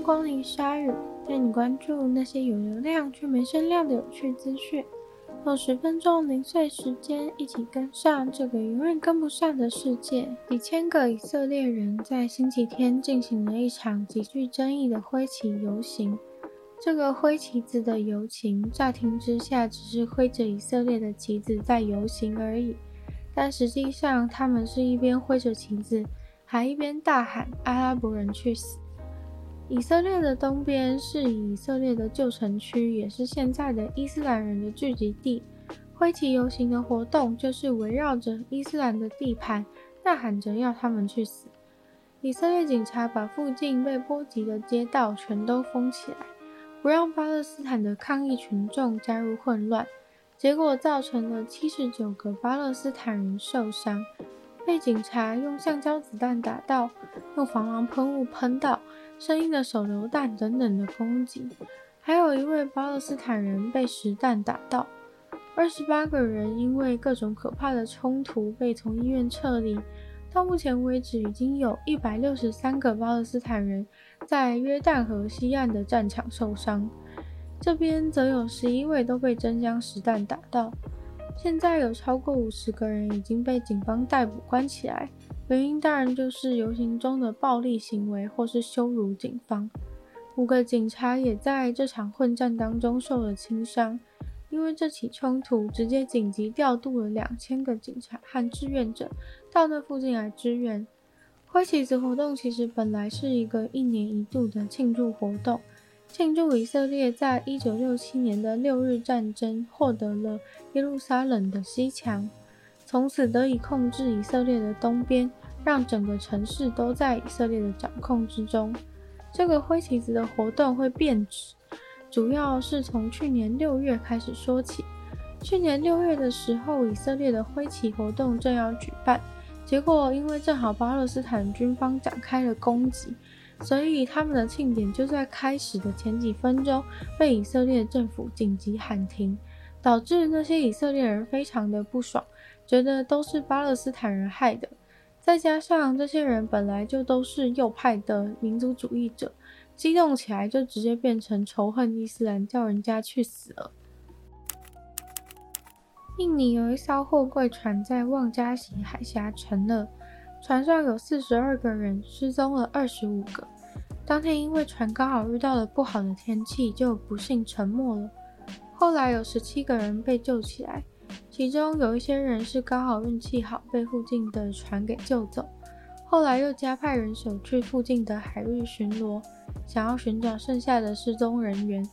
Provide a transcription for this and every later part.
光临鲨语，带你关注那些有流量却没声量的有趣资讯。用十分钟零碎时间，一起跟上这个永远跟不上的世界。几千个以色列人在星期天进行了一场极具争议的挥旗游行。这个挥旗子的游行，乍听之下只是挥着以色列的旗子在游行而已，但实际上他们是一边挥着旗子，还一边大喊“阿拉伯人去死”。以色列的东边是以色列的旧城区，也是现在的伊斯兰人的聚集地。挥旗游行的活动就是围绕着伊斯兰的地盘，呐喊着要他们去死。以色列警察把附近被波及的街道全都封起来，不让巴勒斯坦的抗议群众加入混乱，结果造成了七十九个巴勒斯坦人受伤，被警察用橡胶子弹打到，用防狼喷雾喷到。声音的手榴弹等等的攻击，还有一位巴勒斯坦人被实弹打到，二十八个人因为各种可怕的冲突被从医院撤离。到目前为止，已经有一百六十三个巴勒斯坦人在约旦河西岸的战场受伤，这边则有十一位都被真枪实弹打到。现在有超过五十个人已经被警方逮捕关起来。原因当然就是游行中的暴力行为或是羞辱警方。五个警察也在这场混战当中受了轻伤，因为这起冲突直接紧急调度了两千个警察和志愿者到那附近来支援。挥旗子活动其实本来是一个一年一度的庆祝活动，庆祝以色列在一九六七年的六日战争获得了耶路撒冷的西墙，从此得以控制以色列的东边。让整个城市都在以色列的掌控之中。这个挥旗子的活动会变质，主要是从去年六月开始说起。去年六月的时候，以色列的挥旗活动正要举办，结果因为正好巴勒斯坦军方展开了攻击，所以他们的庆典就在开始的前几分钟被以色列政府紧急喊停，导致那些以色列人非常的不爽，觉得都是巴勒斯坦人害的。再加上这些人本来就都是右派的民族主义者，激动起来就直接变成仇恨伊斯兰，叫人家去死了。印尼有一艘货柜船在旺加锡海峡沉了，船上有四十二个人，失踪了二十五个。当天因为船刚好遇到了不好的天气，就不幸沉没了。后来有十七个人被救起来。其中有一些人是刚好运气好，被附近的船给救走。后来又加派人手去附近的海域巡逻，想要寻找剩下的失踪人员，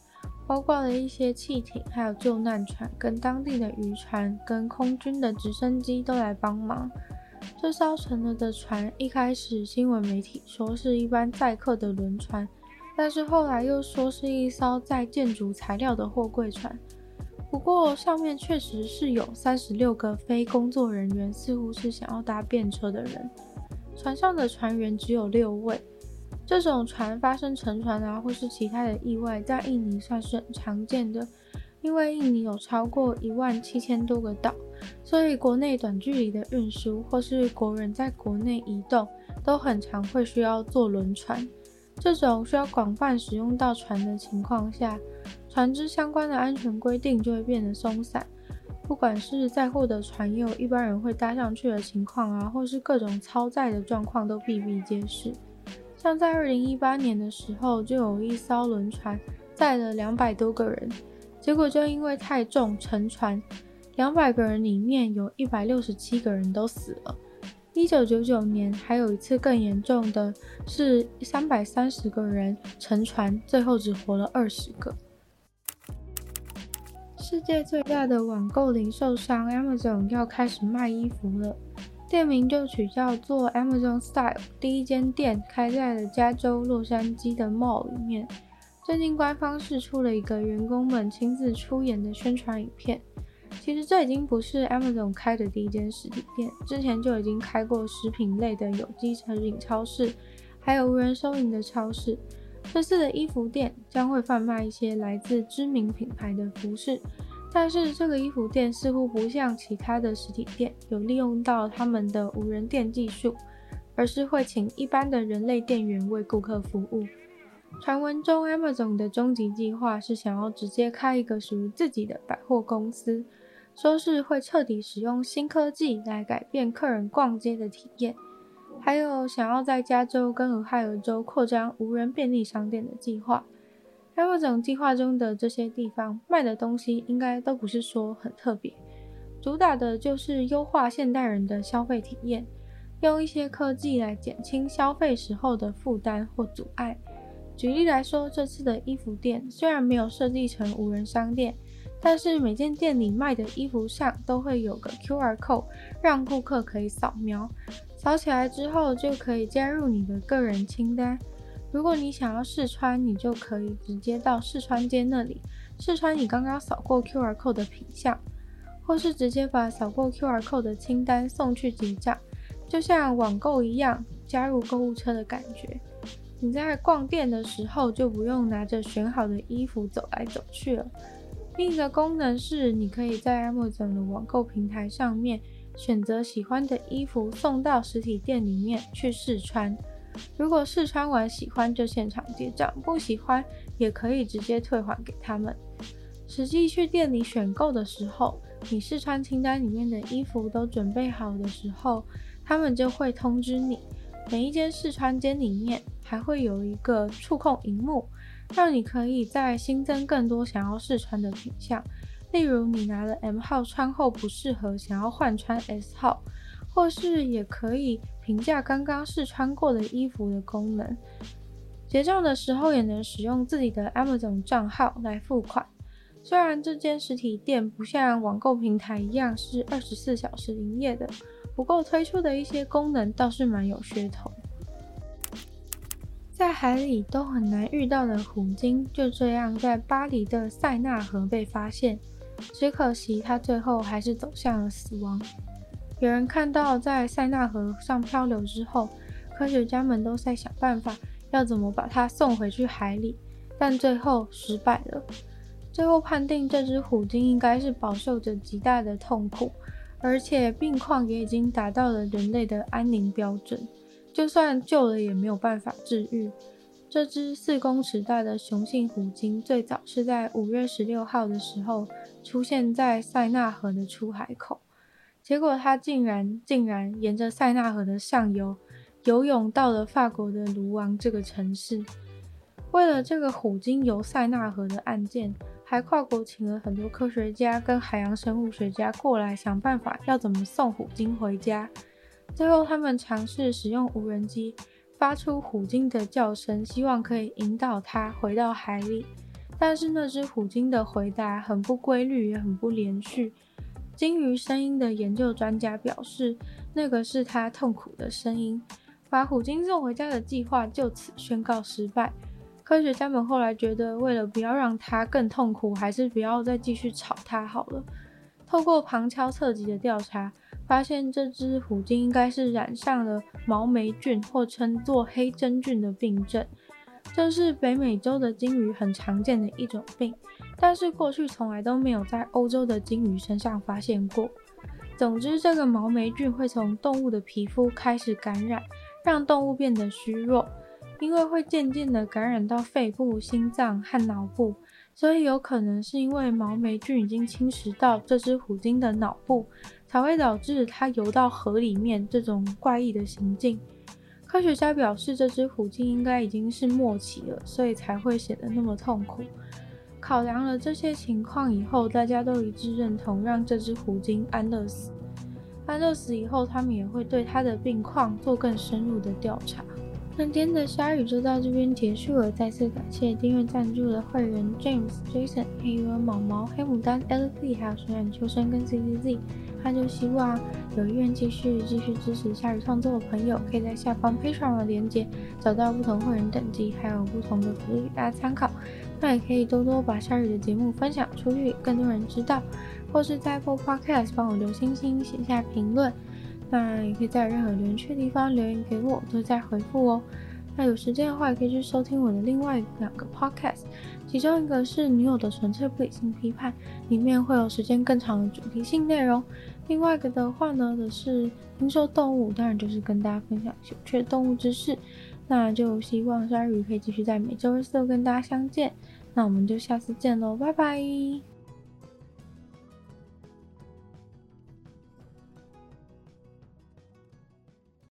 包括了一些汽艇、还有救难船、跟当地的渔船、跟空军的直升机都来帮忙。这艘沉了的船，一开始新闻媒体说是一般载客的轮船，但是后来又说是一艘载建筑材料的货柜船。不过上面确实是有三十六个非工作人员，似乎是想要搭便车的人。船上的船员只有六位。这种船发生沉船啊，或是其他的意外，在印尼算是很常见的。因为印尼有超过一万七千多个岛，所以国内短距离的运输或是国人在国内移动，都很常会需要坐轮船。这种需要广泛使用到船的情况下，船只相关的安全规定就会变得松散，不管是载货的船有一般人会搭上去的情况啊，或是各种超载的状况都比比皆是。像在二零一八年的时候，就有一艘轮船载了两百多个人，结果就因为太重沉船，两百个人里面有一百六十七个人都死了。一九九九年还有一次更严重的是三百三十个人沉船，最后只活了二十个。世界最大的网购零售商 Amazon 要开始卖衣服了，店名就取叫做 Amazon Style。第一间店开在了加州洛杉矶的 mall 里面。最近官方释出了一个员工们亲自出演的宣传影片。其实这已经不是 Amazon 开的第一间实体店，之前就已经开过食品类的有机成品超市，还有无人收银的超市。这次的衣服店将会贩卖一些来自知名品牌的服饰，但是这个衣服店似乎不像其他的实体店有利用到他们的无人店技术，而是会请一般的人类店员为顾客服务。传闻中，Amazon 的终极计划是想要直接开一个属于自己的百货公司，说是会彻底使用新科技来改变客人逛街的体验，还有想要在加州跟俄亥俄州扩张无人便利商店的计划。Amazon 计划中的这些地方卖的东西应该都不是说很特别，主打的就是优化现代人的消费体验，用一些科技来减轻消费时候的负担或阻碍。举例来说，这次的衣服店虽然没有设计成无人商店，但是每间店里卖的衣服上都会有个 QR code，让顾客可以扫描，扫起来之后就可以加入你的个人清单。如果你想要试穿，你就可以直接到试穿间那里试穿你刚刚扫过 QR code 的品项，或是直接把扫过 QR code 的清单送去结账，就像网购一样，加入购物车的感觉。你在逛店的时候就不用拿着选好的衣服走来走去了。另一个功能是，你可以在 Amazon 的网购平台上面选择喜欢的衣服送到实体店里面去试穿。如果试穿完喜欢就现场结账，不喜欢也可以直接退还给他们。实际去店里选购的时候，你试穿清单里面的衣服都准备好的时候，他们就会通知你。每一间试穿间里面还会有一个触控荧幕，让你可以再新增更多想要试穿的品项。例如，你拿了 M 号穿后不适合，想要换穿 S 号，或是也可以评价刚刚试穿过的衣服的功能。结账的时候也能使用自己的 Amazon 账号来付款。虽然这间实体店不像网购平台一样是二十四小时营业的。不过推出的一些功能倒是蛮有噱头，在海里都很难遇到的虎鲸，就这样在巴黎的塞纳河被发现，只可惜它最后还是走向了死亡。有人看到在塞纳河上漂流之后，科学家们都在想办法要怎么把它送回去海里，但最后失败了。最后判定这只虎鲸应该是饱受着极大的痛苦。而且病况也已经达到了人类的安宁标准，就算救了也没有办法治愈。这只四公尺大的雄性虎鲸最早是在五月十六号的时候出现在塞纳河的出海口，结果它竟然竟然沿着塞纳河的上游游泳到了法国的卢昂这个城市。为了这个虎鲸游塞纳河的案件，还跨国请了很多科学家跟海洋生物学家过来想办法，要怎么送虎鲸回家。最后，他们尝试使用无人机发出虎鲸的叫声，希望可以引导它回到海里。但是那只虎鲸的回答很不规律，也很不连续。鲸鱼声音的研究专家表示，那个是它痛苦的声音。把虎鲸送回家的计划就此宣告失败。科学家们后来觉得，为了不要让它更痛苦，还是不要再继续吵它好了。透过旁敲侧击的调查，发现这只虎鲸应该是染上了毛霉菌，或称作黑真菌的病症。这是北美洲的鲸鱼很常见的一种病，但是过去从来都没有在欧洲的鲸鱼身上发现过。总之，这个毛霉菌会从动物的皮肤开始感染，让动物变得虚弱。因为会渐渐地感染到肺部、心脏和脑部，所以有可能是因为毛霉菌已经侵蚀到这只虎鲸的脑部，才会导致它游到河里面这种怪异的行径。科学家表示，这只虎鲸应该已经是末期了，所以才会显得那么痛苦。考量了这些情况以后，大家都一致认同让这只虎鲸安乐死。安乐死以后，他们也会对它的病况做更深入的调查。那今天的鲨鱼就到这边结束了，再次感谢订阅赞助的会员 James、Jason、黑鱼、毛毛、黑牡丹、LZ，还有水染秋生跟 CZZ。他就希望有意愿继续继续支持夏日创作的朋友，可以在下方配上的链接找到不同会员等级，还有不同的福利大家参考。那也可以多多把夏日的节目分享出去，更多人知道，或是在 Apple Podcast 帮我留星星、写下评论。那也可以在任何留言区的地方留言给我，都在回复哦。那有时间的话，也可以去收听我的另外两个 podcast，其中一个是《女友的纯粹不理性批判》，里面会有时间更长的主题性内容；另外一个的话呢，则是听说动物，当然就是跟大家分享有趣的动物知识。那就希望鲨鱼可以继续在每周、四、都跟大家相见。那我们就下次见喽，拜拜。